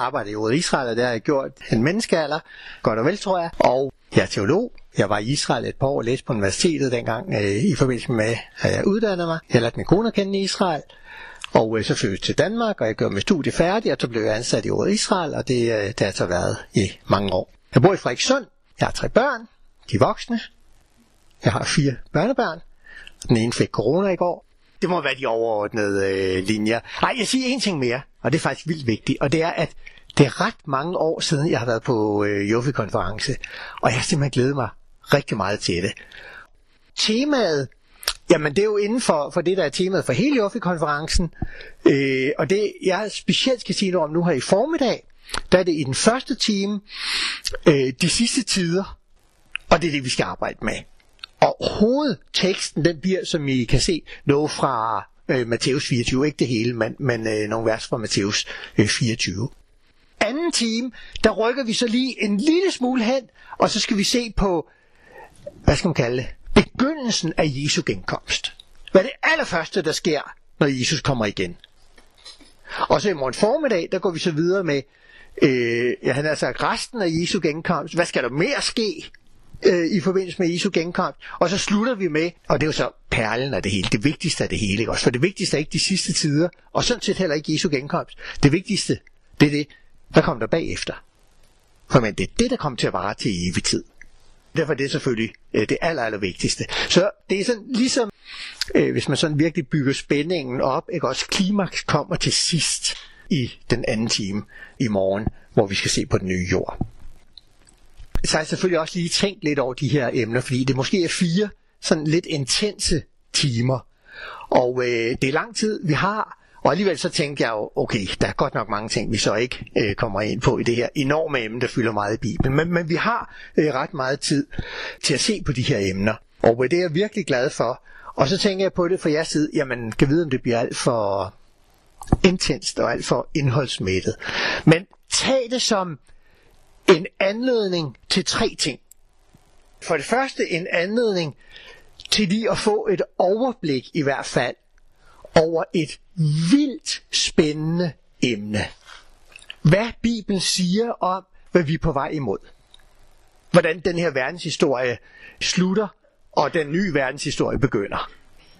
arbejdet i Israel, og det har jeg gjort en menneskealder, godt og vel tror jeg. Og jeg er teolog. Jeg var i Israel et par år og læste på universitetet dengang øh, i forbindelse med, at jeg uddannede mig. Jeg lærte min kone at kende i Israel. Og øh, så flyttede til Danmark, og jeg gjorde mit studie færdig, og så blev jeg ansat i Israel, og det, øh, det har så været i mange år. Jeg bor i Frederikssund. Jeg har tre børn. De er voksne. Jeg har fire børnebørn. Den ene fik corona i går. Det må være de overordnede øh, linjer. Nej, jeg siger en ting mere, og det er faktisk vildt vigtigt, og det er, at det er ret mange år siden, jeg har været på øh, Jofi-konference, og jeg har simpelthen glædet mig rigtig meget til det. Temaet, jamen det er jo inden for, for det, der er temaet for hele Jofi-konferencen, øh, og det jeg specielt skal sige noget om nu her i formiddag, der er det i den første time, øh, de sidste tider, og det er det, vi skal arbejde med. Og hovedteksten, den bliver, som I kan se, noget fra øh, Matthæus 24. Ikke det hele, men, men øh, nogle vers fra Matthæus øh, 24. Anden time, der rykker vi så lige en lille smule hen, og så skal vi se på, hvad skal man kalde det, begyndelsen af Jesu genkomst. Hvad er det allerførste, der sker, når Jesus kommer igen? Og så i morgen formiddag, der går vi så videre med, øh, ja, han har sagt altså resten af Jesu genkomst. Hvad skal der mere ske? Øh, i forbindelse med Jesu genkomst. Og så slutter vi med, og det er jo så perlen af det hele, det vigtigste af det hele, ikke også? For det vigtigste er ikke de sidste tider, og sådan set heller ikke Jesu genkomst. Det vigtigste, det er det, der kommer der bagefter. For men det er det, der kommer til at vare til evig tid. Derfor er det selvfølgelig øh, det aller, aller vigtigste. Så det er sådan ligesom, øh, hvis man sådan virkelig bygger spændingen op, ikke også klimaks kommer til sidst i den anden time i morgen, hvor vi skal se på den nye jord så har jeg selvfølgelig også lige tænkt lidt over de her emner, fordi det måske er fire sådan lidt intense timer. Og øh, det er lang tid, vi har, og alligevel så tænker jeg jo, okay, der er godt nok mange ting, vi så ikke øh, kommer ind på i det her enorme emne, der fylder meget i Bibelen. Men, men vi har øh, ret meget tid til at se på de her emner. Og øh, det er jeg virkelig glad for. Og så tænker jeg på det fra jeres side, jamen, kan vide, om det bliver alt for intenst og alt for indholdsmættet. Men tag det som en anledning til tre ting. For det første en anledning til lige at få et overblik i hvert fald over et vildt spændende emne. Hvad Bibelen siger om, hvad vi er på vej imod. Hvordan den her verdenshistorie slutter, og den nye verdenshistorie begynder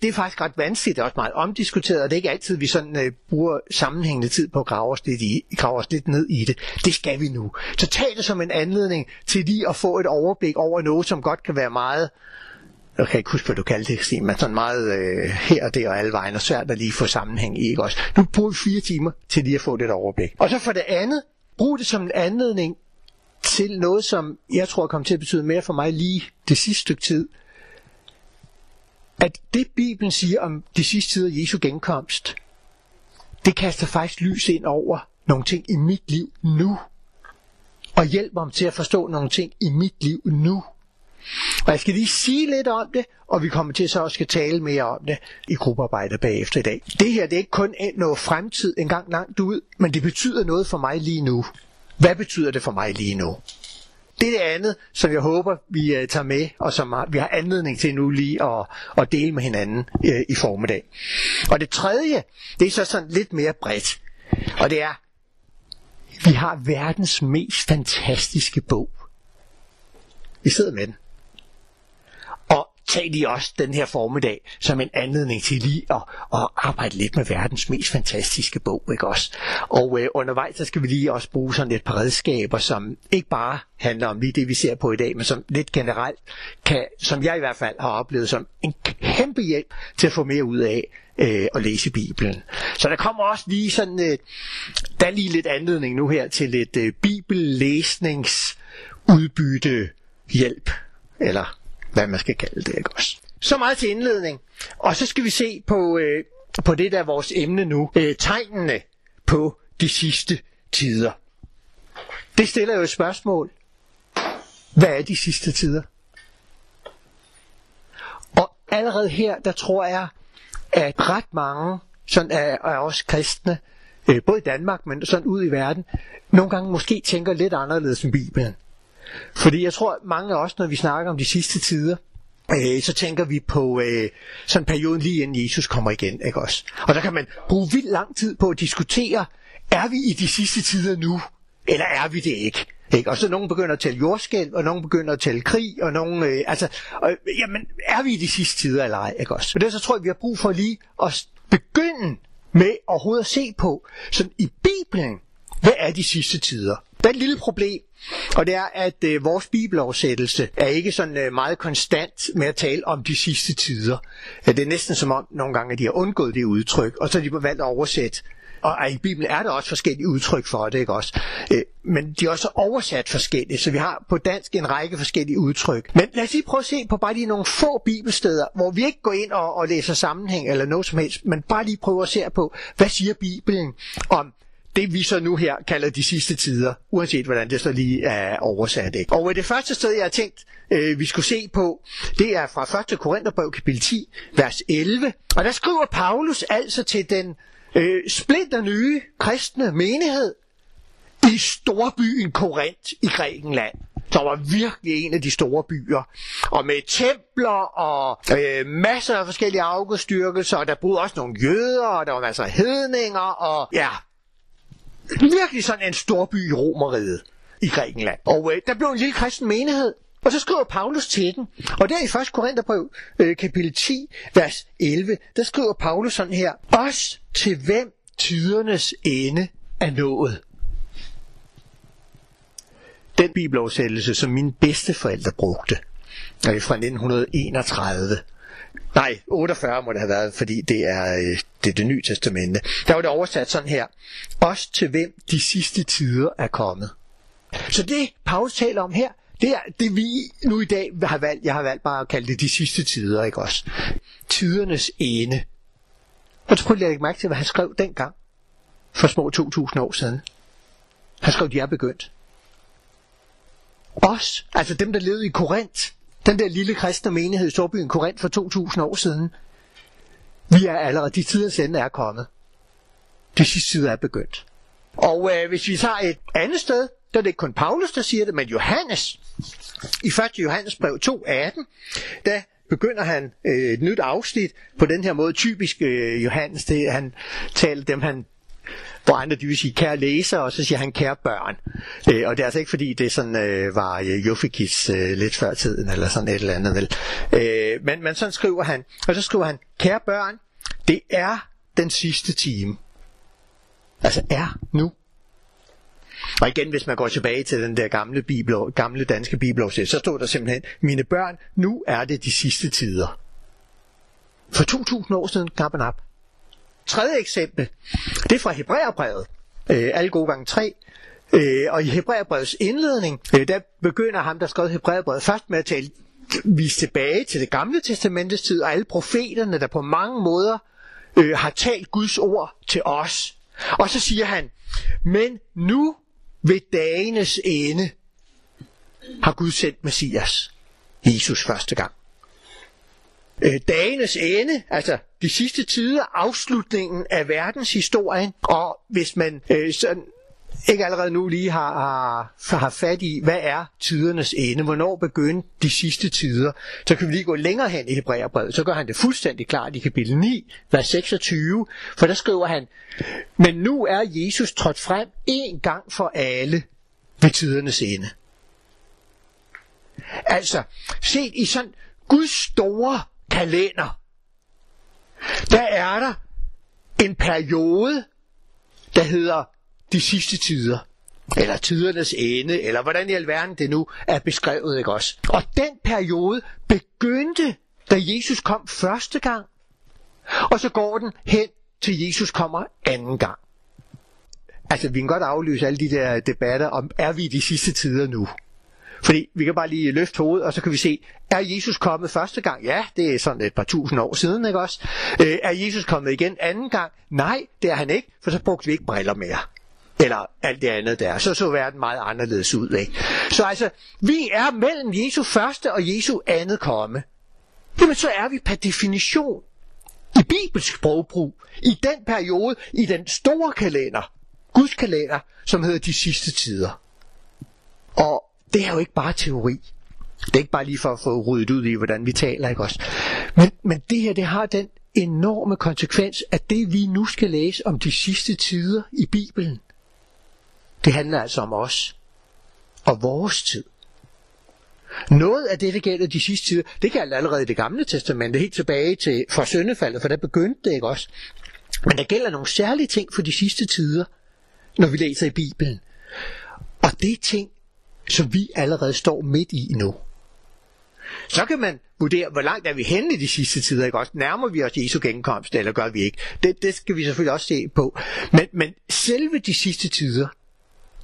det er faktisk ret vanskeligt, det er også meget omdiskuteret, og det er ikke altid, vi sådan øh, bruger sammenhængende tid på at grave os, lidt i, grave os lidt ned i det. Det skal vi nu. Så tag det som en anledning til lige at få et overblik over noget, som godt kan være meget jeg kan ikke huske, hvad du kaldte det, Stine, men sådan meget øh, her og der og alle vejen, og svært at lige få sammenhæng i, ikke også? Nu bruger vi fire timer til lige at få det overblik. Og så for det andet, brug det som en anledning til noget, som jeg tror kommer til at betyde mere for mig lige det sidste stykke tid, at det Bibelen siger om de sidste tider Jesu genkomst, det kaster faktisk lys ind over nogle ting i mit liv nu. Og hjælper mig til at forstå nogle ting i mit liv nu. Og jeg skal lige sige lidt om det, og vi kommer til så også skal tale mere om det i gruppearbejde bagefter i dag. Det her det er ikke kun noget fremtid en gang langt ud, men det betyder noget for mig lige nu. Hvad betyder det for mig lige nu? Det er det andet, som jeg håber, vi øh, tager med, og som vi har anledning til nu lige at, at dele med hinanden uh, i formiddag. Og det tredje, det er så sådan lidt mere bredt. Og det er, vi har verdens mest fantastiske bog. Vi sidder med den tag lige også den her formiddag som en anledning til lige at, at arbejde lidt med verdens mest fantastiske bog, ikke også? Og øh, undervejs så skal vi lige også bruge sådan et par redskaber, som ikke bare handler om lige det, vi ser på i dag, men som lidt generelt kan, som jeg i hvert fald har oplevet som en kæmpe hjælp til at få mere ud af øh, at læse Bibelen. Så der kommer også lige sådan, øh, der er lige lidt anledning nu her til lidt øh, bibellæsningsudbytte hjælp, eller hvad man skal kalde det, ikke også? Så meget til indledning. Og så skal vi se på, øh, på det, der er vores emne nu. Øh, tegnene på de sidste tider. Det stiller jo et spørgsmål. Hvad er de sidste tider? Og allerede her, der tror jeg, at ret mange sådan er, er også kristne, øh, både i Danmark, men sådan ud i verden, nogle gange måske tænker lidt anderledes end Bibelen. Fordi jeg tror, mange af os, når vi snakker om de sidste tider, øh, så tænker vi på øh, sådan perioden lige inden Jesus kommer igen, ikke også? Og der kan man bruge vildt lang tid på at diskutere, er vi i de sidste tider nu, eller er vi det ikke? Ikke? Og så nogen begynder at tælle jordskælv, og nogen begynder at tælle krig, og nogen, øh, altså, øh, jamen, er vi i de sidste tider eller ej, ikke også? Og det så tror jeg, vi har brug for lige at begynde med overhovedet at se på, sådan i Bibelen, hvad er de sidste tider? Der er et lille problem, og det er, at øh, vores bibeloversættelse er ikke sådan øh, meget konstant med at tale om de sidste tider. Det er næsten som om nogle gange, at de har undgået det udtryk, og så har de valgt at oversætte og i Bibelen er der også forskellige udtryk for det, ikke også? Øh, men de er også oversat forskelligt, så vi har på dansk en række forskellige udtryk. Men lad os lige prøve at se på bare lige nogle få bibelsteder, hvor vi ikke går ind og, og læser sammenhæng eller noget som helst, men bare lige prøve at se på, hvad siger Bibelen om det vi så nu her kalder de sidste tider, uanset hvordan det så lige er oversat. Ikke? Og det første sted, jeg har tænkt, øh, vi skulle se på, det er fra 1. Korintherbrev kapitel 10, vers 11. Og der skriver Paulus altså til den øh, splinter nye kristne menighed i storbyen Korinth i Grækenland som var virkelig en af de store byer. Og med templer og øh, masser af forskellige afgudstyrkelser, og der boede også nogle jøder, og der var masser af hedninger, og ja, virkelig sådan en storby i Romeriet i Grækenland. Og øh, der blev en lille kristen menighed, og så skriver Paulus til den. Og der i 1. Korintherbrev, øh, kapitel 10, vers 11, der skriver Paulus sådan her. Os til hvem tidernes ende er nået. Den bibeloversættelse, som mine bedsteforældre brugte, er fra 1931. Nej, 48 må det have været, fordi det er øh, det, er det nye testamente. Der var det oversat sådan her. Os til hvem de sidste tider er kommet. Så det, Paulus taler om her, det er det, vi nu i dag har valgt. Jeg har valgt bare at kalde det de sidste tider, ikke også? Tidernes ende. Og så prøv lige at lægge mærke til, hvad han skrev dengang. For små 2000 år siden. Han skrev, de er begyndt. Os, altså dem, der levede i Korinth, den der lille kristne menighed i Storbyen Korinth for 2000 år siden, vi er allerede, de tiders ende er kommet. De sidste tider er begyndt. Og øh, hvis vi tager et andet sted, der er det ikke kun Paulus, der siger det, men Johannes. I 1. Johannes brev 2.18, der begynder han øh, et nyt afsnit på den her måde. Typisk øh, Johannes, det, han taler dem, han hvor andre de vil sige kære læser, og så siger han kære børn. Øh, og det er altså ikke fordi, det sådan øh, var øh, Jofikis øh, lidt før tiden, eller sådan et eller andet vel. Øh, men, men sådan skriver han, og så skriver han, kære børn, det er den sidste time. Altså er nu. Og igen, hvis man går tilbage til den der gamle, bibel, gamle danske bibelovsæt, så står der simpelthen, mine børn, nu er det de sidste tider. For 2000 år siden, knap og nap. Tredje eksempel, det er fra Hebræerbrevet, øh, alle gode gange tre. Øh, og i Hebræerbrevets indledning, øh, der begynder ham, der skrev Hebræerbrevet, først med at tale, vise tilbage til det gamle testamentets tid, og alle profeterne, der på mange måder øh, har talt Guds ord til os. Og så siger han, men nu ved dagenes ende har Gud sendt Messias, Jesus første gang. Øh, dagenes ende, altså de sidste tider, afslutningen af verdenshistorien, og hvis man øh, sådan ikke allerede nu lige har, har, har fat i, hvad er tidernes ende, hvornår begyndte de sidste tider, så kan vi lige gå længere hen i Hebræerbrevet, så gør han det fuldstændig klart i kapitel 9, vers 26, for der skriver han, men nu er Jesus trådt frem en gang for alle ved tidernes ende. Altså, set i sådan Guds store kalender, der er der en periode, der hedder de sidste tider, eller tidernes ende, eller hvordan i alverden det nu er beskrevet, ikke også? Og den periode begyndte, da Jesus kom første gang, og så går den hen til Jesus kommer anden gang. Altså, vi kan godt aflyse alle de der debatter om, er vi i de sidste tider nu? Fordi vi kan bare lige løfte hovedet, og så kan vi se, er Jesus kommet første gang? Ja, det er sådan et par tusind år siden, ikke også? Øh, er Jesus kommet igen anden gang? Nej, det er han ikke, for så brugte vi ikke briller mere. Eller alt det andet der. Så så verden meget anderledes ud, ikke? Så altså, vi er mellem Jesu første og Jesu andet komme. Jamen, så er vi per definition i bibelsk sprogbrug, i den periode, i den store kalender, Guds kalender, som hedder de sidste tider. Og det er jo ikke bare teori. Det er ikke bare lige for at få ryddet ud i, hvordan vi taler, ikke også? Men, men det her, det har den enorme konsekvens, at det vi nu skal læse om de sidste tider i Bibelen, det handler altså om os og vores tid. Noget af det, der gælder de sidste tider, det gælder allerede i det gamle testamente, helt tilbage til fra søndefaldet, for der begyndte det ikke også. Men der gælder nogle særlige ting for de sidste tider, når vi læser i Bibelen. Og det er ting, som vi allerede står midt i nu. Så kan man vurdere, hvor langt er vi henne i de sidste tider, ikke også? Nærmer vi os Jesu genkomst, eller gør vi ikke? Det, det skal vi selvfølgelig også se på. Men, men selve de sidste tider,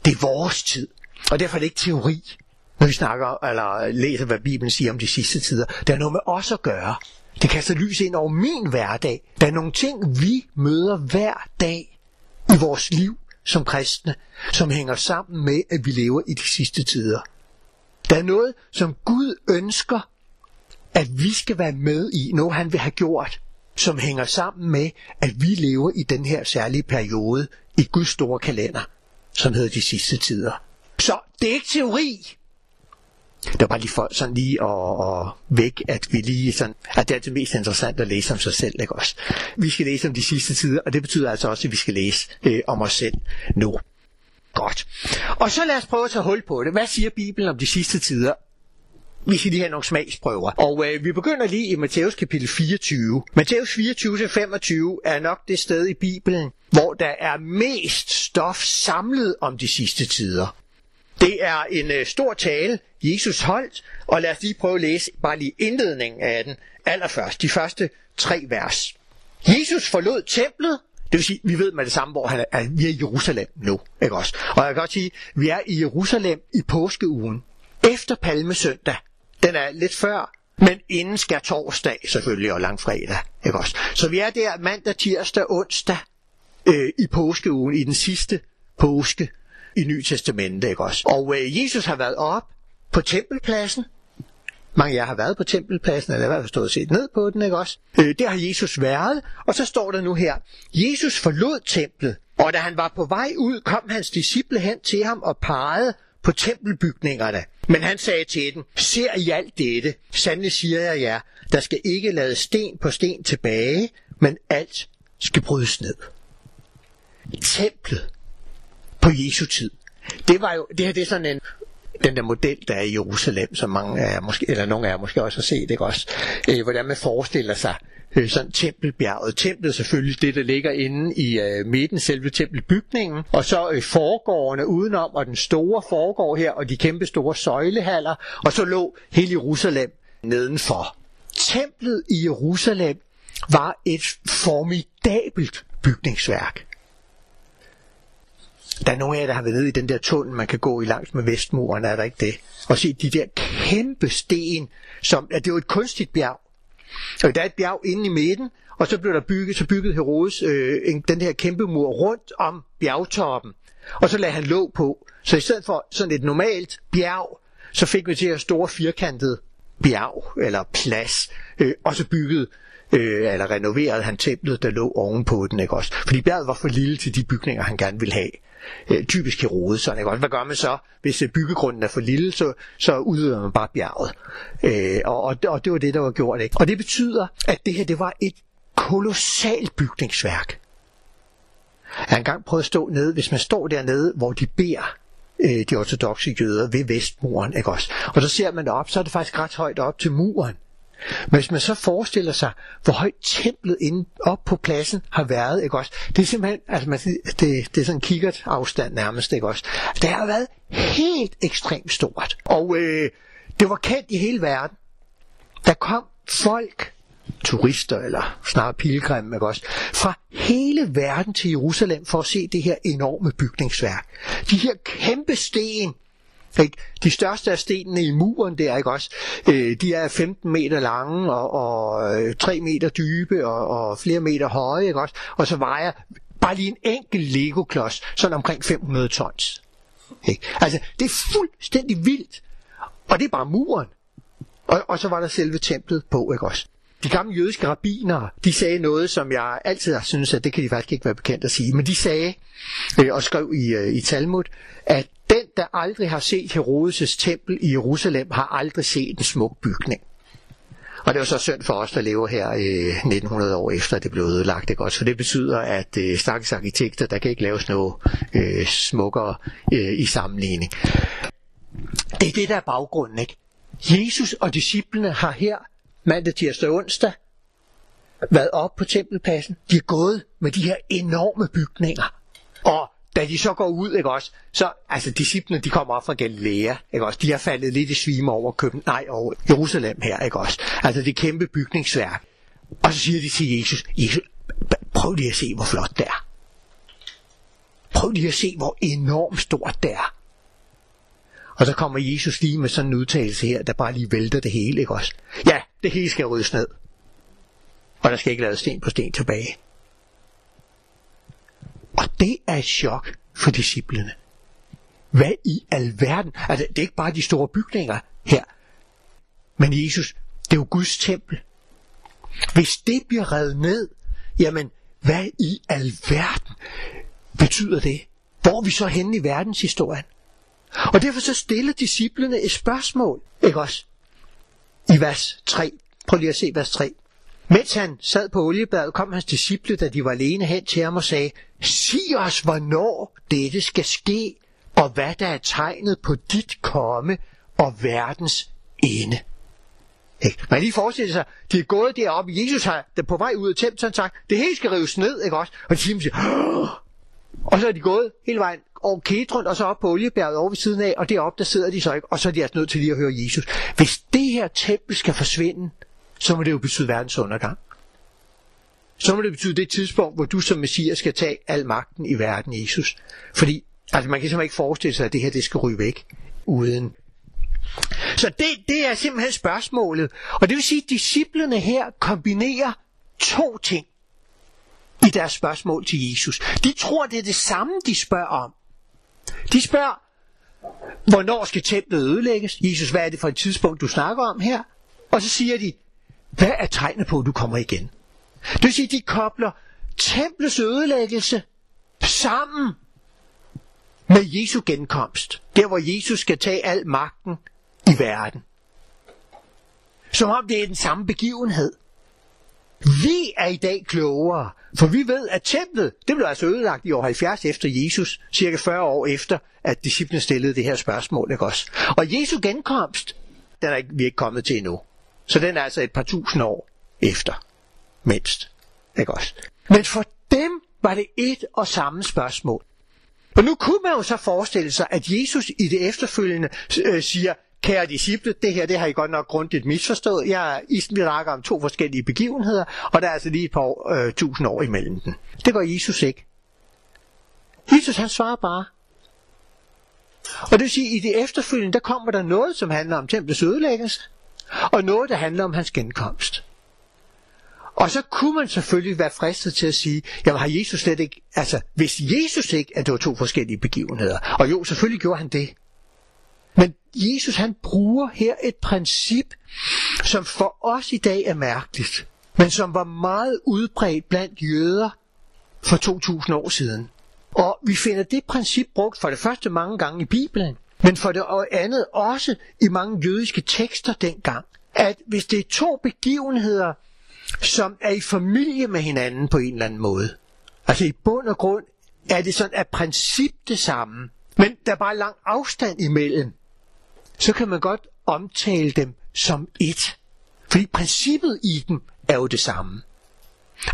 det er vores tid. Og derfor er det ikke teori, når vi snakker eller læser, hvad Bibelen siger om de sidste tider. Det har noget med os at gøre. Det kaster lys ind over min hverdag. Der er nogle ting, vi møder hver dag i vores liv som kristne, som hænger sammen med, at vi lever i de sidste tider. Der er noget, som Gud ønsker, at vi skal være med i, noget han vil have gjort, som hænger sammen med, at vi lever i den her særlige periode i Guds store kalender, som hedder de sidste tider. Så det er ikke teori. Det var bare lige for sådan lige at, at væk, at vi lige sådan, at det er det mest interessant at læse om sig selv, ikke også? Vi skal læse om de sidste tider, og det betyder altså også, at vi skal læse øh, om os selv nu. Godt. Og så lad os prøve at tage hul på det. Hvad siger Bibelen om de sidste tider? Vi skal lige have nogle smagsprøver. Og øh, vi begynder lige i Matthæus kapitel 24. Matthæus 24-25 er nok det sted i Bibelen, hvor der er mest stof samlet om de sidste tider. Det er en øh, stor tale, Jesus holdt, og lad os lige prøve at læse bare lige indledningen af den allerførst, de første tre vers. Jesus forlod templet, det vil sige, vi ved med det samme, hvor han er. Vi er i Jerusalem nu, ikke også? Og jeg kan godt sige, vi er i Jerusalem i påskeugen, efter palmesøndag. Den er lidt før, men inden skal torsdag selvfølgelig, og langfredag, ikke også? Så vi er der mandag, tirsdag, onsdag øh, i påskeugen, i den sidste påske i Ny Testamente, ikke også? Og øh, Jesus har været op på tempelpladsen. Mange af jer har været på tempelpladsen, eller i hvert fald stået og set ned på den, ikke også? Øh, der har Jesus været, og så står der nu her, Jesus forlod templet, og da han var på vej ud, kom hans disciple hen til ham og pegede på tempelbygningerne. Men han sagde til dem, ser I alt dette? Sandelig siger jeg jer, der skal ikke lade sten på sten tilbage, men alt skal brydes ned. Templet på Jesu tid. Det var jo, det her det er sådan en, den der model, der er i Jerusalem, som mange af måske, eller nogle af jer måske også har set, ikke også? Øh, hvordan man forestiller sig øh, sådan tempelbjerget. Templet selvfølgelig det, der ligger inde i øh, midten, selve tempelbygningen, og så øh, forgårdene udenom, og den store forgård her, og de kæmpe store søjlehaller, og så lå hele Jerusalem nedenfor. Templet i Jerusalem var et formidabelt bygningsværk. Der er nogle af jer, der har været nede i den der tunnel, man kan gå i langs med Vestmuren, er der ikke det? Og se de der kæmpe sten, som, at det er jo et kunstigt bjerg. Og der er et bjerg inde i midten, og så blev der bygget, så byggede Herodes øh, en, den her kæmpe mur rundt om bjergtoppen. Og så lagde han låg på. Så i stedet for sådan et normalt bjerg, så fik vi til her store firkantet bjerg, eller plads, øh, og så byggede øh, eller renoverede han templet, der lå ovenpå den, ikke også? Fordi bjerget var for lille til de bygninger, han gerne ville have øh, typisk Herodes. Sådan, ikke? også? Hvad gør man så, hvis øh, byggegrunden er for lille, så, så udvider man bare bjerget. Øh, og, og, og det var det, der var gjort. Ikke? Og det betyder, at det her det var et kolossalt bygningsværk. Jeg har engang prøvet at stå nede, hvis man står dernede, hvor de beder øh, de ortodoxe jøder ved Vestmuren, ikke også? Og så ser man op, så er det faktisk ret højt op til muren. Men hvis man så forestiller sig, hvor højt templet inde op på pladsen har været, ikke også? Det er simpelthen, altså man, det, det er sådan kikkert afstand nærmest, ikke også? Det har været helt ekstremt stort. Og øh, det var kendt i hele verden. Der kom folk, turister eller snarere pilgrimme, ikke også? Fra hele verden til Jerusalem for at se det her enorme bygningsværk. De her kæmpe sten, ikke? De største af stenene i muren der, ikke også? Øh, de er 15 meter lange og, og øh, 3 meter dybe og, og flere meter høje, ikke også? Og så vejer bare lige en enkelt Lego-klods sådan omkring 500 tons. Ikke? Altså, det er fuldstændig vildt. Og det er bare muren. Og, og så var der selve templet på, ikke også? De gamle jødiske rabbinere, de sagde noget, som jeg altid har syntes, at det kan de faktisk ikke være bekendt at sige. Men de sagde, øh, og skrev i, øh, i Talmud, at der aldrig har set Herodes' tempel i Jerusalem, har aldrig set en smuk bygning. Og det var så synd for os, der lever her øh, 1900 år efter, det blev ødelagt. Ikke også? Så det betyder, at øh, stakkels arkitekter, der kan ikke laves noget øh, smukkere øh, i sammenligning. Det er det, der er baggrunden. Ikke? Jesus og disciplene har her mandag, tirsdag og onsdag været op på tempelpladsen. De er gået med de her enorme bygninger. Og da de så går ud, ikke også, så, altså disciplene, de kommer op fra Galilea, ikke også, de har faldet lidt i svime over Køben, nej, over Jerusalem her, ikke også, altså det kæmpe bygningsværk. Og så siger de til Jesus, Jesus, prøv lige at se, hvor flot det er. Prøv lige at se, hvor enormt stort det er. Og så kommer Jesus lige med sådan en udtalelse her, der bare lige vælter det hele, ikke også? Ja, det hele skal ryddes ned. Og der skal ikke lade sten på sten tilbage. Og det er et chok for disciplene. Hvad i alverden? Altså, det er ikke bare de store bygninger her. Men Jesus, det er jo Guds tempel. Hvis det bliver revet ned, jamen, hvad i alverden betyder det? Hvor er vi så henne i verdenshistorien? Og derfor så stiller disciplene et spørgsmål, ikke også? I vers 3. Prøv lige at se vers 3. Mens han sad på oliebadet, kom hans disciple, da de var alene hen til ham og sagde, Sig os, hvornår dette skal ske, og hvad der er tegnet på dit komme og verdens ende. Ikke? Man lige forestille sig, de er gået deroppe, Jesus har der på vej ud af templet, han sagt, det hele skal rives ned, ikke også? Og de siger, Åh! og så er de gået hele vejen over Kedron, og så op på oliebjerget over ved siden af, og deroppe der sidder de så ikke, og så er de altså nødt til lige at høre Jesus. Hvis det her tempel skal forsvinde, så må det jo betyde verdens undergang. Så må det betyde det tidspunkt, hvor du som messias skal tage al magten i verden, Jesus. Fordi altså man kan simpelthen ikke forestille sig, at det her det skal ryge væk uden. Så det, det er simpelthen spørgsmålet. Og det vil sige, at disciplene her kombinerer to ting i deres spørgsmål til Jesus. De tror, det er det samme, de spørger om. De spørger, hvornår skal templet ødelægges? Jesus, hvad er det for et tidspunkt, du snakker om her? Og så siger de, hvad er tegnet på, at du kommer igen? Det vil sige, de kobler templets ødelæggelse sammen med Jesu genkomst. Der, hvor Jesus skal tage al magten i verden. Som om det er den samme begivenhed. Vi er i dag klogere, for vi ved, at templet, det blev altså ødelagt i år 70 efter Jesus, cirka 40 år efter, at disciplene stillede det her spørgsmål, ikke også? Og Jesu genkomst, den er ikke, vi er ikke kommet til endnu. Så den er altså et par tusind år efter, mindst. Ikke også? Men for dem var det et og samme spørgsmål. Og nu kunne man jo så forestille sig, at Jesus i det efterfølgende øh, siger, kære disciple, det her det har I godt nok grundigt misforstået. Jeg, I snakker om to forskellige begivenheder, og der er altså lige et par øh, tusind år imellem dem. Det gør Jesus ikke. Jesus han svarer bare. Og det vil sige, at i det efterfølgende, der kommer der noget, som handler om templets ødelæggelse, og noget, der handler om hans genkomst. Og så kunne man selvfølgelig være fristet til at sige, jamen har Jesus slet ikke, altså hvis Jesus ikke, at det var to forskellige begivenheder, og jo, selvfølgelig gjorde han det, men Jesus han bruger her et princip, som for os i dag er mærkeligt, men som var meget udbredt blandt jøder for 2000 år siden. Og vi finder det princip brugt for det første mange gange i Bibelen, men for det andet også i mange jødiske tekster dengang, at hvis det er to begivenheder, som er i familie med hinanden på en eller anden måde, altså i bund og grund er det sådan af princip det samme, men der er bare lang afstand imellem, så kan man godt omtale dem som et. Fordi princippet i dem er jo det samme.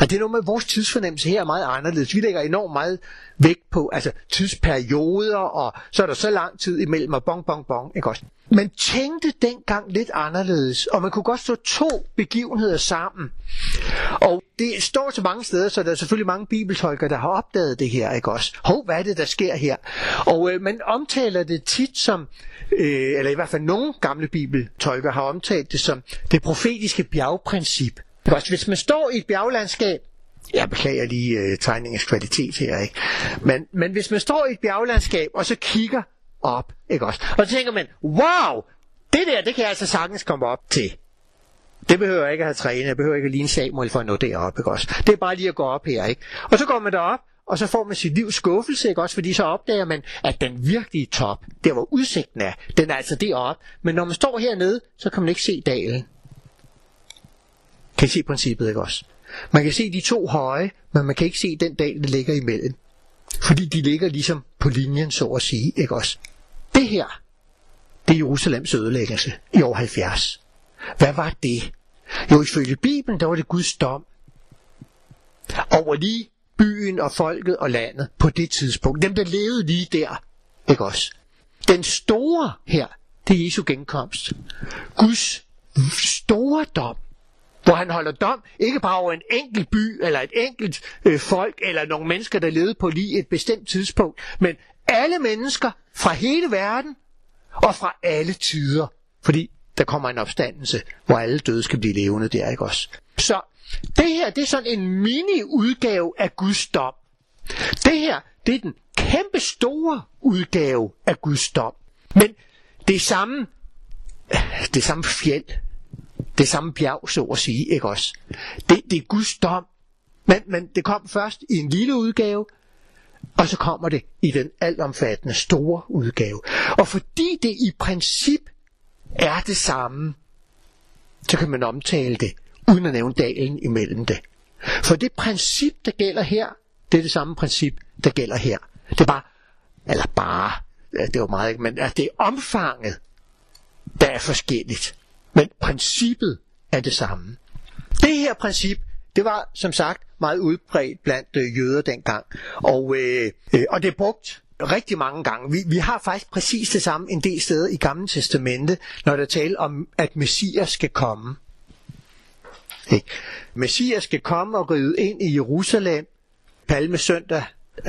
Og det er noget med, at vores tidsfornemmelse her er meget anderledes. Vi lægger enormt meget vægt på altså tidsperioder, og så er der så lang tid imellem, og bong, bong, bong. Ikke også? Man tænkte dengang lidt anderledes, og man kunne godt stå to begivenheder sammen. Og det står så mange steder, så der er selvfølgelig mange bibeltolkere, der har opdaget det her. Ikke også? Hov, hvad er det, der sker her? Og øh, man omtaler det tit som, øh, eller i hvert fald nogle gamle bibeltolkere har omtalt det som det profetiske bjergprincip. Godt, hvis man står i et bjerglandskab, jeg beklager lige øh, tegningens kvalitet her, ikke? Men, men hvis man står i et bjerglandskab, og så kigger op, ikke også? Og så tænker man, wow, det der, det kan jeg altså sagtens komme op til. Det behøver jeg ikke at have trænet, jeg behøver ikke at ligne Samuel for at nå derop, ikke også? Det er bare lige at gå op her, ikke? Og så går man derop, og så får man sit livs skuffelse, ikke også? Fordi så opdager man, at den virkelige top, der hvor udsigten er, den er altså deroppe. Men når man står hernede, så kan man ikke se dalen. Kan I se princippet, ikke også? Man kan se de to høje, men man kan ikke se den dal, der ligger imellem. Fordi de ligger ligesom på linjen, så at sige, ikke også? Det her, det er Jerusalems ødelæggelse i år 70. Hvad var det? Jo, ifølge Bibelen, der var det Guds dom over lige byen og folket og landet på det tidspunkt. Dem, der levede lige der, ikke også? Den store her, det er Jesu genkomst. Guds store dom, hvor han holder dom ikke bare over en enkelt by eller et enkelt øh, folk eller nogle mennesker, der levede på lige et bestemt tidspunkt, men alle mennesker fra hele verden og fra alle tider. Fordi der kommer en opstandelse, hvor alle døde skal blive levende det er ikke også? Så det her, det er sådan en mini-udgave af Guds dom. Det her, det er den kæmpe store udgave af Guds dom. Men det samme, det samme fjeld, det samme bjerg, så at sige, ikke også? Det, det er Guds dom. Men, men det kom først i en lille udgave, og så kommer det i den altomfattende store udgave. Og fordi det i princip er det samme, så kan man omtale det, uden at nævne dalen imellem det. For det princip, der gælder her, det er det samme princip, der gælder her. Det er bare, eller bare, det var meget, men at det er omfanget, der er forskelligt. Men princippet er det samme. Det her princip, det var som sagt meget udbredt blandt øh, jøder dengang. Og, øh, øh, og det er brugt rigtig mange gange. Vi, vi har faktisk præcis det samme en del steder i Gamle Testamente, når der taler om, at Messias skal komme. Ikke? Messias skal komme og ride ind i Jerusalem palme søndag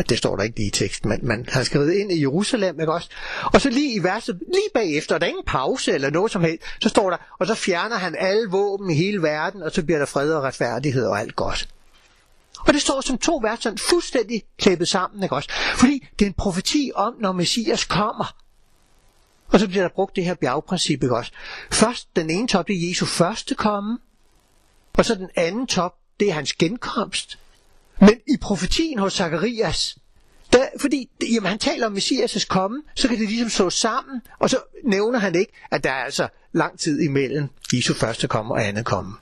det står der ikke lige i teksten, men man har skrevet ind i Jerusalem, ikke også? Og så lige i verset, lige bagefter, der er ingen pause eller noget som helst, så står der, og så fjerner han alle våben i hele verden, og så bliver der fred og retfærdighed og alt godt. Og det står som to vers, sådan fuldstændig klæbet sammen, ikke også? Fordi det er en profeti om, når Messias kommer. Og så bliver der brugt det her bjergprincip, ikke også? Først, den ene top, det er Jesu første komme, og så den anden top, det er hans genkomst. Men i profetien hos Zakarias, der, fordi jamen, han taler om Messias' komme, så kan det ligesom slå sammen, og så nævner han ikke, at der er altså lang tid imellem Jesu første komme og andet komme.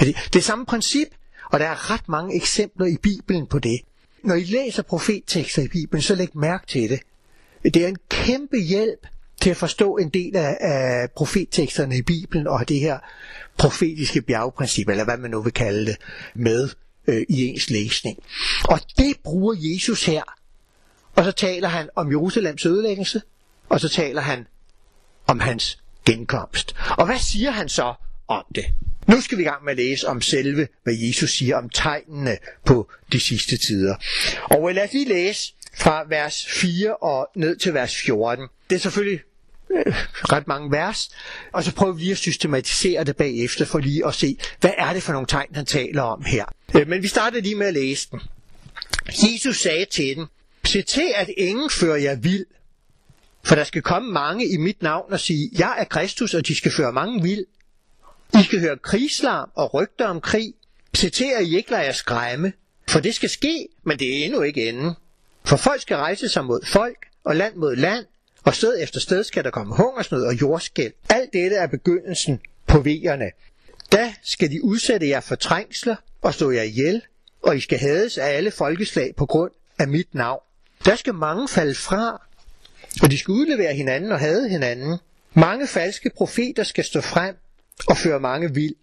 Det, det er samme princip, og der er ret mange eksempler i Bibelen på det. Når I læser profettekster i Bibelen, så læg mærke til det. Det er en kæmpe hjælp til at forstå en del af, af profetteksterne i Bibelen og det her profetiske bjergprincip, eller hvad man nu vil kalde det, med øh, i ens læsning. Og det bruger Jesus her. Og så taler han om Jerusalems ødelæggelse, og så taler han om hans genkomst. Og hvad siger han så om det? Nu skal vi i gang med at læse om selve, hvad Jesus siger om tegnene på de sidste tider. Og lad os lige læse fra vers 4 og ned til vers 14. Det er selvfølgelig øh, ret mange vers, og så prøver vi lige at systematisere det bagefter, for lige at se, hvad er det for nogle tegn, han taler om her. Øh, men vi starter lige med at læse den. Jesus sagde til den, se til, at ingen fører jer vild, for der skal komme mange i mit navn og sige, jeg er Kristus, og de skal føre mange vild. I skal høre krigslarm og rygter om krig. Se til, at I ikke lader jer skræmme, for det skal ske, men det er endnu ikke enden. For folk skal rejse sig mod folk, og land mod land, og sted efter sted skal der komme hungersnød og jordskæld. Alt dette er begyndelsen på vejerne. Da skal de udsætte jer for trængsler og stå jer ihjel, og I skal hades af alle folkeslag på grund af mit navn. Der skal mange falde fra, og de skal udlevere hinanden og hade hinanden. Mange falske profeter skal stå frem og føre mange vild.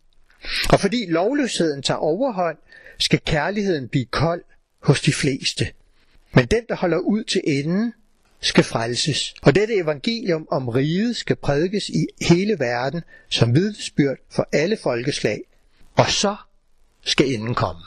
Og fordi lovløsheden tager overhånd, skal kærligheden blive kold hos de fleste. Men den, der holder ud til enden, skal frelses. Og dette evangelium om riget skal prædikes i hele verden som vidnesbyrd for alle folkeslag. Og så skal inden komme.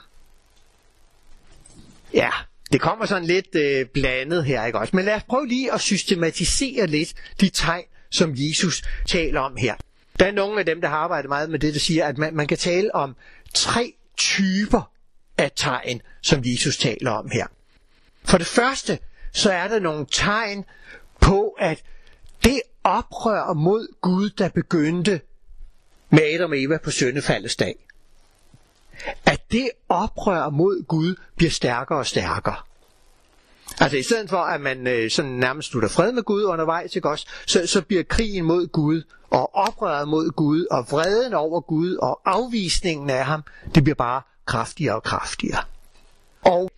Ja, det kommer sådan lidt øh, blandet her, ikke også? Men lad os prøve lige at systematisere lidt de tegn, som Jesus taler om her. Der er nogle af dem, der har arbejdet meget med det, der siger, at man, man kan tale om tre typer af tegn, som Jesus taler om her. For det første, så er der nogle tegn på, at det oprør mod Gud, der begyndte med Adam og Eva på søndefaldets dag, at det oprør mod Gud bliver stærkere og stærkere. Altså i stedet for, at man øh, sådan nærmest slutter fred med Gud undervejs, ikke også, så, så bliver krigen mod Gud, og oprøret mod Gud, og vreden over Gud, og afvisningen af ham, det bliver bare kraftigere og kraftigere. Og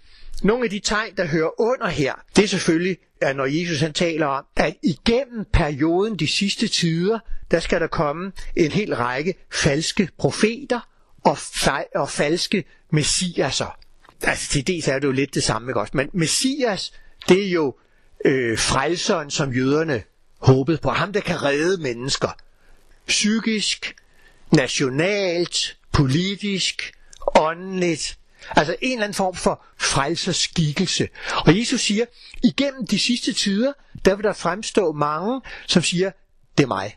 nogle af de tegn, der hører under her, det er selvfølgelig, at når Jesus han taler om, at igennem perioden de sidste tider, der skal der komme en hel række falske profeter og, fa- og falske messiaser. Altså til dels er det jo lidt det samme, ikke også? Men messias, det er jo øh, frelseren, som jøderne håbede på. Ham, der kan redde mennesker. Psykisk, nationalt, politisk, åndeligt, Altså en eller anden form for frelserskikkelse. Og Jesus siger, igennem de sidste tider, der vil der fremstå mange, som siger, det er mig.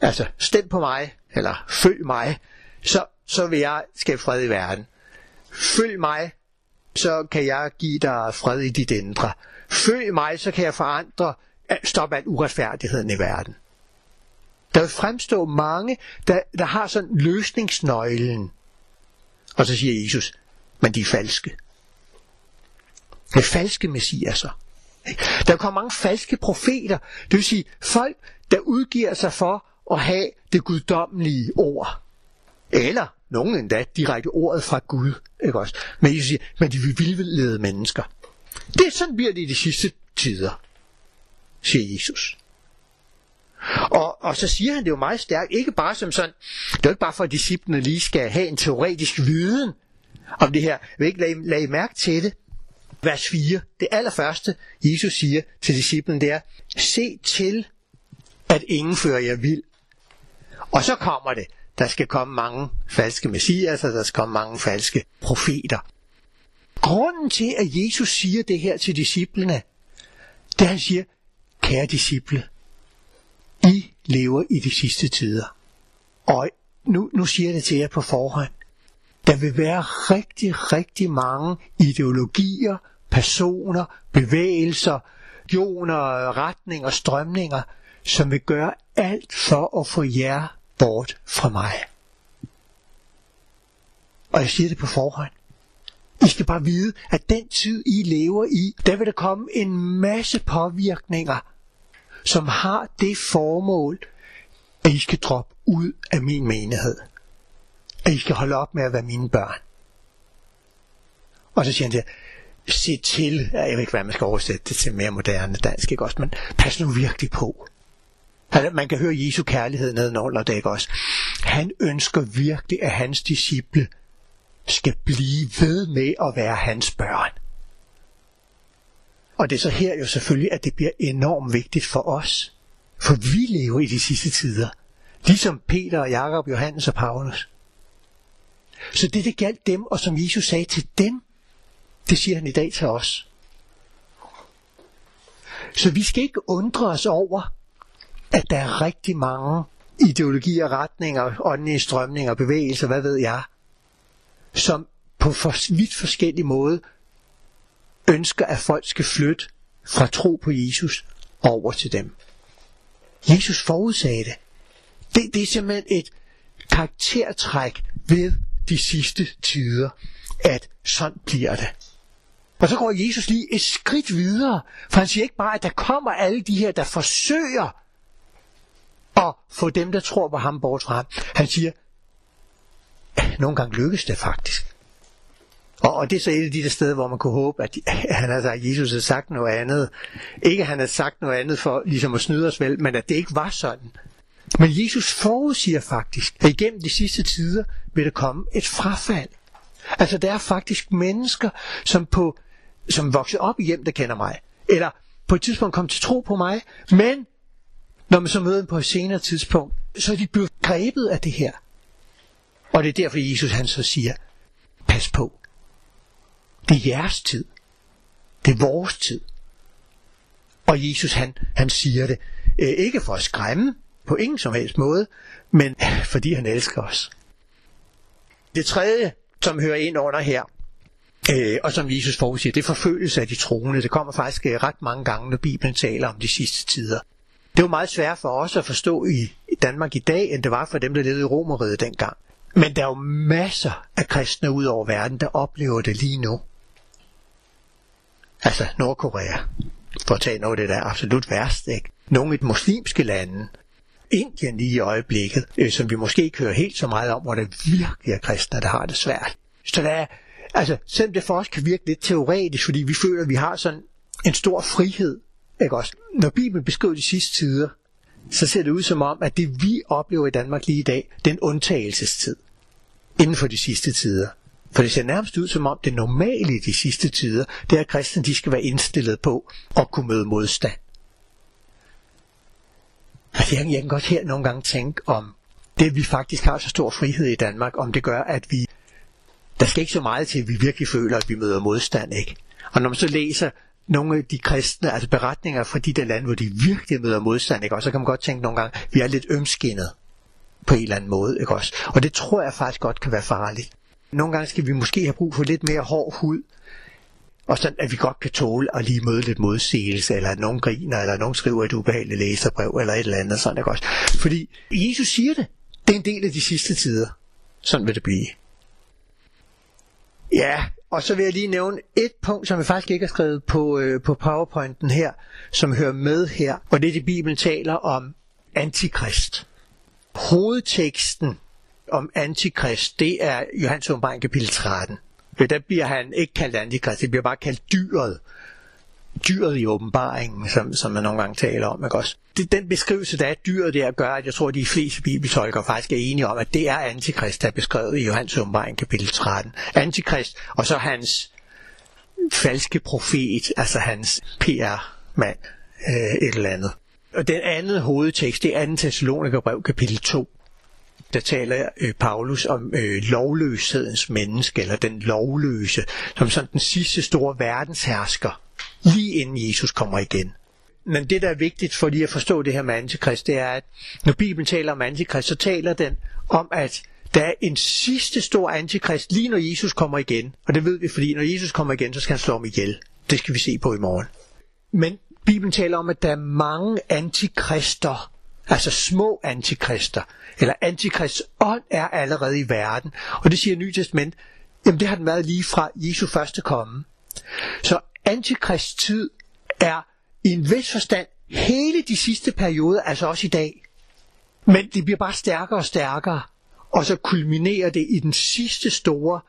Altså, stem på mig, eller følg mig, så, så vil jeg skabe fred i verden. Følg mig, så kan jeg give dig fred i dit indre. Følg mig, så kan jeg forandre, stoppe al uretfærdigheden i verden. Der vil fremstå mange, der, der har sådan løsningsnøglen og så siger Jesus, men de er falske. Det er falske messiaser. Der kommer mange falske profeter, det vil sige folk, der udgiver sig for at have det guddommelige ord. Eller nogen endda direkte ordet fra Gud. Ikke også? Men Jesus siger, men de vil vildlede mennesker. Det er sådan bliver det i de sidste tider, siger Jesus. Og, og så siger han det jo meget stærkt, ikke bare som sådan, det er jo ikke bare for, at disciplene lige skal have en teoretisk viden om det her. Jeg vil ikke lade, lade mærke til det. Vers 4, det allerførste, Jesus siger til disciplen, det er, se til, at ingen fører jer vild. Og så kommer det, der skal komme mange falske messias, og der skal komme mange falske profeter. Grunden til, at Jesus siger det her til disciplene, det er, han siger, kære disciple, i lever i de sidste tider. Og nu, nu siger jeg det til jer på forhånd. Der vil være rigtig, rigtig mange ideologier, personer, bevægelser, joner, retninger, strømninger, som vil gøre alt for at få jer bort fra mig. Og jeg siger det på forhånd. I skal bare vide, at den tid, I lever i, der vil der komme en masse påvirkninger, som har det formål, at I skal droppe ud af min menighed. At I skal holde op med at være mine børn. Og så siger han til se til, jeg ved ikke, hvad man skal oversætte det til mere moderne dansk, ikke også, men pas nu virkelig på. Man kan høre Jesu kærlighed nedenunder det, ikke også? Han ønsker virkelig, at hans disciple skal blive ved med at være hans børn. Og det er så her jo selvfølgelig, at det bliver enormt vigtigt for os. For vi lever i de sidste tider. Ligesom Peter og Jakob, Johannes og Paulus. Så det, det galt dem, og som Jesus sagde til dem, det siger han i dag til os. Så vi skal ikke undre os over, at der er rigtig mange ideologier, retninger, åndelige strømninger, bevægelser, hvad ved jeg, som på for vidt forskellige måde ønsker, at folk skal flytte fra tro på Jesus over til dem. Jesus forudsagde det. Det, det er simpelthen et karaktertræk ved de sidste tider, at sådan bliver det. Og så går Jesus lige et skridt videre, for han siger ikke bare, at der kommer alle de her, der forsøger at få dem, der tror på ham, bort fra ham. Han siger, nogle gange lykkes det faktisk. Og, og det er så et af de der steder, hvor man kunne håbe, at han har sagt, at Jesus har sagt noget andet. Ikke at han har sagt noget andet for ligesom at snyde os vel, men at det ikke var sådan. Men Jesus forudsiger faktisk, at igennem de sidste tider vil der komme et frafald. Altså der er faktisk mennesker, som på som voksede op i hjem, der kender mig. Eller på et tidspunkt kom til tro på mig, men når man så møder dem på et senere tidspunkt, så er de blevet grebet af det her. Og det er derfor, Jesus han så siger, pas på. Det er jeres tid. Det er vores tid. Og Jesus han, han siger det, øh, ikke for at skræmme på ingen som helst måde, men fordi han elsker os. Det tredje, som hører ind under her, øh, og som Jesus forudsiger, det er forfølgelse af de troende. Det kommer faktisk øh, ret mange gange, når Bibelen taler om de sidste tider. Det var meget svært for os at forstå i Danmark i dag, end det var for dem, der levede i Romeriet dengang. Men der er jo masser af kristne ud over verden, der oplever det lige nu. Altså Nordkorea, for at tage noget af det der absolut værst, ikke? Nogle af de muslimske lande, Indien lige i øjeblikket, øh, som vi måske ikke hører helt så meget om, hvor der virkelig er kristne, der har det svært. Så der er, altså, selvom det for os kan virke lidt teoretisk, fordi vi føler, at vi har sådan en stor frihed, ikke også? Når Bibelen beskriver de sidste tider, så ser det ud som om, at det vi oplever i Danmark lige i dag, det er en undtagelsestid inden for de sidste tider. For det ser nærmest ud som om det normale i de sidste tider, det er, at kristne de skal være indstillet på at kunne møde modstand. Altså jeg, jeg kan godt her nogle gange tænke om det, vi faktisk har så stor frihed i Danmark, om det gør, at vi, der skal ikke så meget til, at vi virkelig føler, at vi møder modstand, ikke? Og når man så læser nogle af de kristne, altså beretninger fra de der lande, hvor de virkelig møder modstand, ikke? Og så kan man godt tænke nogle gange, at vi er lidt ømskinnet på en eller anden måde, ikke også? Og det tror jeg faktisk godt kan være farligt. Nogle gange skal vi måske have brug for lidt mere hård hud, og sådan at vi godt kan tåle at lige møde lidt modsigelse, eller at nogen griner, eller at nogen skriver et ubehageligt læserbrev, eller et eller andet sådan, ikke også? Fordi Jesus siger det. Det er en del af de sidste tider. Sådan vil det blive. Ja, og så vil jeg lige nævne et punkt, som jeg faktisk ikke har skrevet på, øh, på powerpointen her, som hører med her, og det er det, Bibelen taler om antikrist. Hovedteksten om antikrist, det er Johannes åbenbaring kapitel 13. Der bliver han ikke kaldt antikrist, det bliver bare kaldt dyret. Dyret i åbenbaringen, som, som man nogle gange taler om. Ikke også? Det, den beskrivelse, der er dyret der, gør, at jeg tror, at de fleste bibeltolkere faktisk er enige om, at det er antikrist, der er beskrevet i Johannes åbenbaring kapitel 13. Antikrist, og så hans falske profet, altså hans PR-mand, øh, et eller andet. Og den anden hovedtekst, det er 2. Thessalonikerbrev kapitel 2 der taler øh, Paulus om øh, lovløshedens menneske, eller den lovløse, som sådan den sidste store verdenshersker, lige inden Jesus kommer igen. Men det, der er vigtigt for lige at forstå det her med antikrist, det er, at når Bibelen taler om antikrist, så taler den om, at der er en sidste stor antikrist, lige når Jesus kommer igen. Og det ved vi, fordi når Jesus kommer igen, så skal han slå ham ihjel. Det skal vi se på i morgen. Men Bibelen taler om, at der er mange antikrister, altså små antikrister, eller antikrists ånd er allerede i verden. Og det siger Nye Testament, jamen det har den været lige fra Jesu første komme. Så antikrist tid er i en vis forstand hele de sidste perioder, altså også i dag. Men det bliver bare stærkere og stærkere, og så kulminerer det i den sidste store,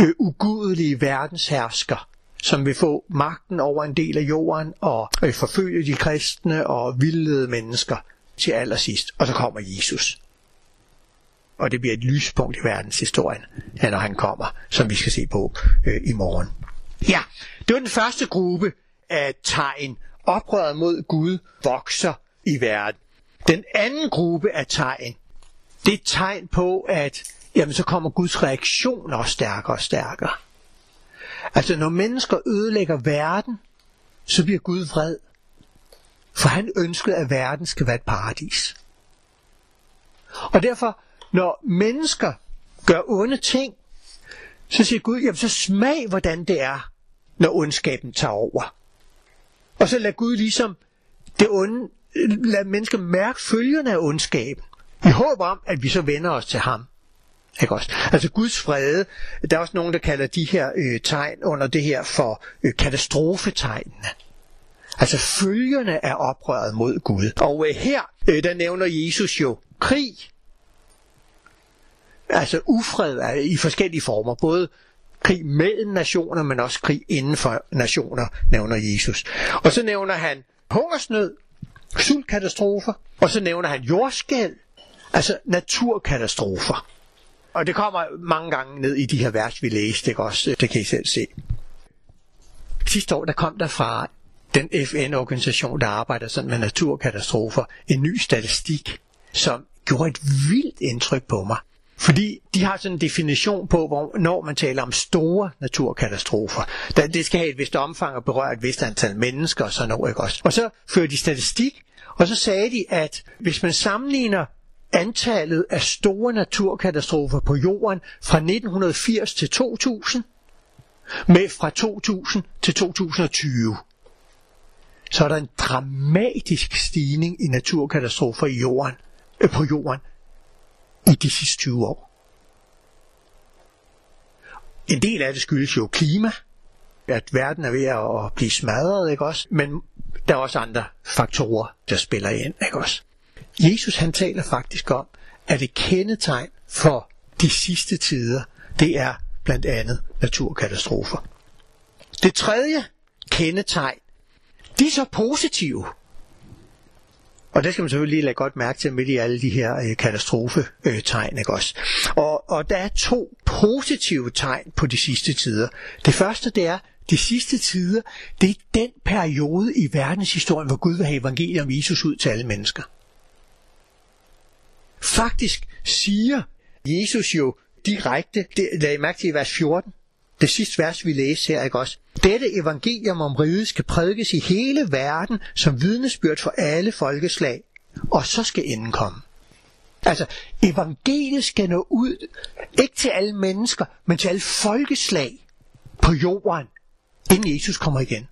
øh, ugudelige verdenshersker, som vil få magten over en del af jorden og øh, forfølge de kristne og vildlede mennesker til allersidst. Og så kommer Jesus. Og det bliver et lyspunkt i verdenshistorien, når han kommer, som vi skal se på øh, i morgen. Ja, det var den første gruppe af tegn. Oprøret mod Gud vokser i verden. Den anden gruppe af tegn, det er et tegn på, at jamen, så kommer Guds reaktion også stærkere og stærkere. Altså når mennesker ødelægger verden, så bliver Gud vred. For han ønskede, at verden skal være et paradis. Og derfor, når mennesker gør onde ting, så siger Gud, jamen så smag, hvordan det er, når ondskaben tager over. Og så lad Gud ligesom det onde, lad mennesker mærke følgerne af ondskaben. I håber om, at vi så vender os til ham. Ikke også? Altså Guds frede, der er også nogen, der kalder de her øh, tegn under det her for øh, katastrofetegnene. Altså følgerne er oprøret mod Gud. Og øh, her, øh, der nævner Jesus jo krig. Altså ufred i forskellige former. Både krig mellem nationer, men også krig inden for nationer, nævner Jesus. Og så nævner han hungersnød, sultkatastrofer, og så nævner han jordskæld, altså naturkatastrofer. Og det kommer mange gange ned i de her vers, vi læste, ikke også? Det kan I selv se. Sidste år, der kom der fra den FN-organisation, der arbejder sådan med naturkatastrofer, en ny statistik, som gjorde et vildt indtryk på mig. Fordi de har sådan en definition på, hvor, når man taler om store naturkatastrofer, det skal have et vist omfang og berøre et vist antal mennesker og sådan noget. Ikke også? Og så fører de statistik, og så sagde de, at hvis man sammenligner antallet af store naturkatastrofer på jorden fra 1980 til 2000 med fra 2000 til 2020, så er der en dramatisk stigning i naturkatastrofer i jorden, øh, på jorden i de sidste 20 år. En del af det skyldes jo klima, at verden er ved at blive smadret, ikke også? Men der er også andre faktorer, der spiller ind, ikke også? Jesus han taler faktisk om, at det kendetegn for de sidste tider, det er blandt andet naturkatastrofer. Det tredje kendetegn, de er så positive. Og det skal man selvfølgelig lige lade godt mærke til midt i alle de her øh, katastrofetegn, ikke også? Og, og der er to positive tegn på de sidste tider. Det første, det er, de sidste tider, det er den periode i verdenshistorien, hvor Gud vil have evangeliet om Jesus ud til alle mennesker. Faktisk siger Jesus jo direkte, det lad I mærke til i vers 14, det sidste vers, vi læste her, ikke også? Dette evangelium om riget skal prædikes i hele verden som vidnesbyrd for alle folkeslag, og så skal enden komme. Altså, evangeliet skal nå ud, ikke til alle mennesker, men til alle folkeslag på jorden, inden Jesus kommer igen.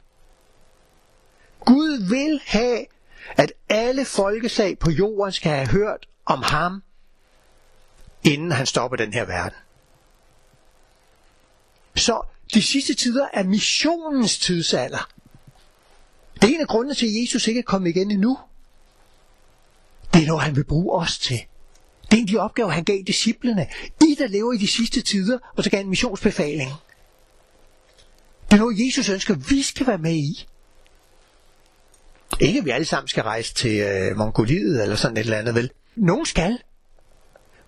Gud vil have, at alle folkeslag på jorden skal have hørt om ham, inden han stopper den her verden. Så de sidste tider er missionens tidsalder. Det er en af grundene til, at Jesus ikke er kommet igen endnu. Det er noget, han vil bruge os til. Det er en af de opgaver, han gav disciplene. I, der lever i de sidste tider, og så gav en missionsbefaling. Det er noget, Jesus ønsker, vi skal være med i. Ikke at vi alle sammen skal rejse til øh, Mongoliet eller sådan et eller andet, vel? Nogen skal.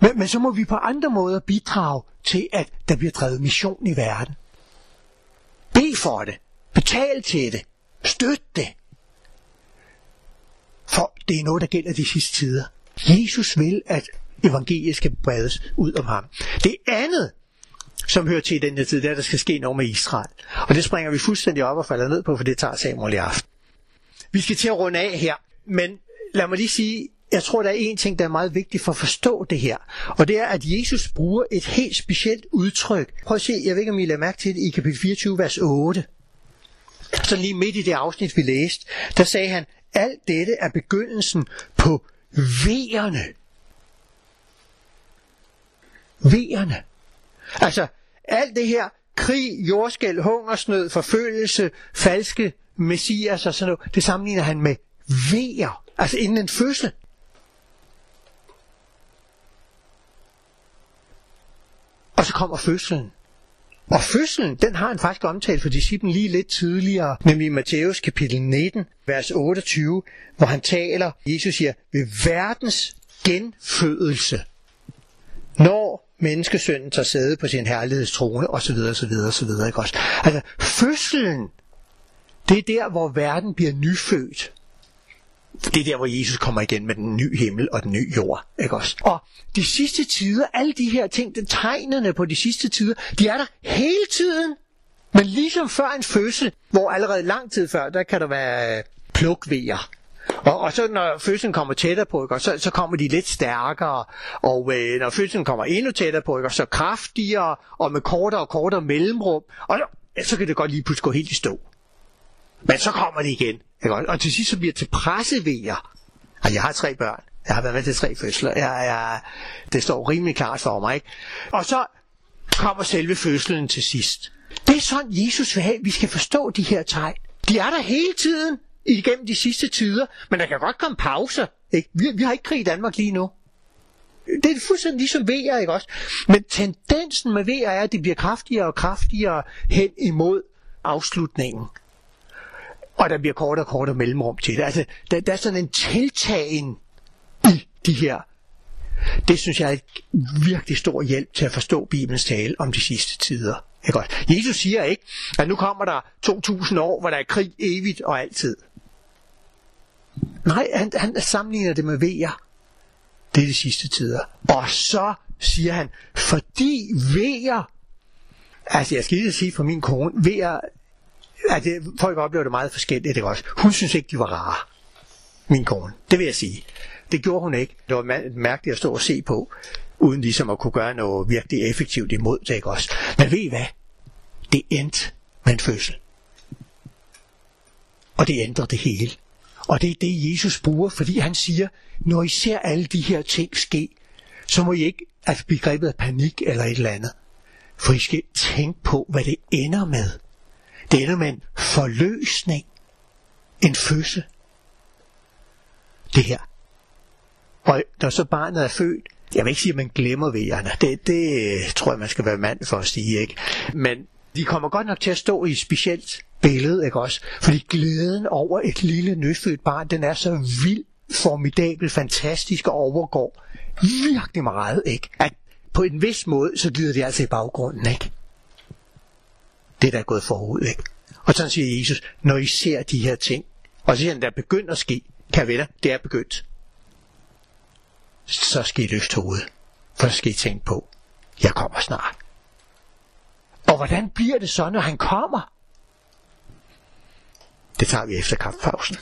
Men, men så må vi på andre måder bidrage til, at der bliver drevet mission i verden. Be for det. Betal til det. Støt det. For det er noget, der gælder de sidste tider. Jesus vil, at evangeliet skal bredes ud om ham. Det andet, som hører til i den her tid, det er, at der skal ske noget med Israel. Og det springer vi fuldstændig op og falder ned på, for det tager Samuel i aften. Vi skal til at runde af her, men lad mig lige sige, jeg tror, der er en ting, der er meget vigtig for at forstå det her. Og det er, at Jesus bruger et helt specielt udtryk. Prøv at se, jeg ved ikke, om I lader mærke til det i kapitel 24, vers 8. Så lige midt i det afsnit, vi læste, der sagde han, alt dette er begyndelsen på vejerne. Vejerne. Altså, alt det her, krig, jordskæld, hungersnød, forfølgelse, falske messias og sådan noget, det sammenligner han med vejer. Altså inden en fødsel. Og så kommer fødslen. Og fødslen, den har han faktisk omtalt for disciplen lige lidt tidligere, nemlig i Matthæus kapitel 19, vers 28, hvor han taler, Jesus siger, ved verdens genfødelse, når menneskesønnen tager sæde på sin herlighedstrone, osv., osv., osv., ikke også? Altså, fødslen, det er der, hvor verden bliver nyfødt det er der, hvor Jesus kommer igen med den nye himmel og den nye jord. Ikke også? Og de sidste tider, alle de her ting, den tegnene på de sidste tider, de er der hele tiden. Men ligesom før en fødsel, hvor allerede lang tid før, der kan der være øh, plukvejer. Og, og så når fødslen kommer tættere på, ikke, så, så kommer de lidt stærkere. Og øh, når fødslen kommer endnu tættere på, ikke, så kraftigere og med kortere og kortere mellemrum. Og så, så kan det godt lige pludselig gå helt i stå. Men så kommer det igen. Ikke? Og til sidst så bliver jeg til pressevejer. Og altså, jeg har tre børn. Jeg har været med til tre fødsler. Jeg, jeg, det står rimelig klart for mig. Ikke? Og så kommer selve fødslen til sidst. Det er sådan, Jesus vil have, vi skal forstå de her tegn. De er der hele tiden igennem de sidste tider, men der kan godt komme pauser. Ikke? Vi, vi har ikke krig i Danmark lige nu. Det er fuldstændig ligesom VR, ikke også? Men tendensen med VR er, at det bliver kraftigere og kraftigere hen imod afslutningen og der bliver kortere og kortere mellemrum til det. Altså, der, der er sådan en tiltagen i de her. Det synes jeg er et virkelig stor hjælp til at forstå Bibelens tale om de sidste tider. Ja, godt? Jesus siger ikke, at nu kommer der 2000 år, hvor der er krig evigt og altid. Nej, han, han sammenligner det med vejer. Det er de sidste tider. Og så siger han, fordi vejer, altså jeg skal lige sige for min kone, vejer at folk oplever det meget forskelligt, det også. Hun synes ikke, de var rare, min kone. Det vil jeg sige. Det gjorde hun ikke. Det var mærkeligt at stå og se på, uden ligesom at kunne gøre noget virkelig effektivt imod det, ikke også? Men ved I hvad? Det endte med en fødsel. Og det ændrer det hele. Og det er det, Jesus bruger, fordi han siger, når I ser alle de her ting ske, så må I ikke altså, blive grebet af panik eller et eller andet. For I skal tænke på, hvad det ender med det ender med en forløsning. En fødsel. Det her. Og når så barnet er født, jeg vil ikke sige, at man glemmer vejerne. Det, det øh, tror jeg, man skal være mand for at sige, ikke? Men de kommer godt nok til at stå i et specielt billede, ikke også? Fordi glæden over et lille nyfødt barn, den er så vild, formidabel, fantastisk og overgår virkelig meget, ikke? At på en vis måde, så glider de altså i baggrunden, ikke? Det, der er gået forud, ikke? Og så siger Jesus, når I ser de her ting, og så siger han, der er begyndt at ske, kan venner, det er begyndt. Så skal I løfte hovedet, for så skal I tænke på, jeg kommer snart. Og hvordan bliver det så, når han kommer? Det tager vi efter kampepausen.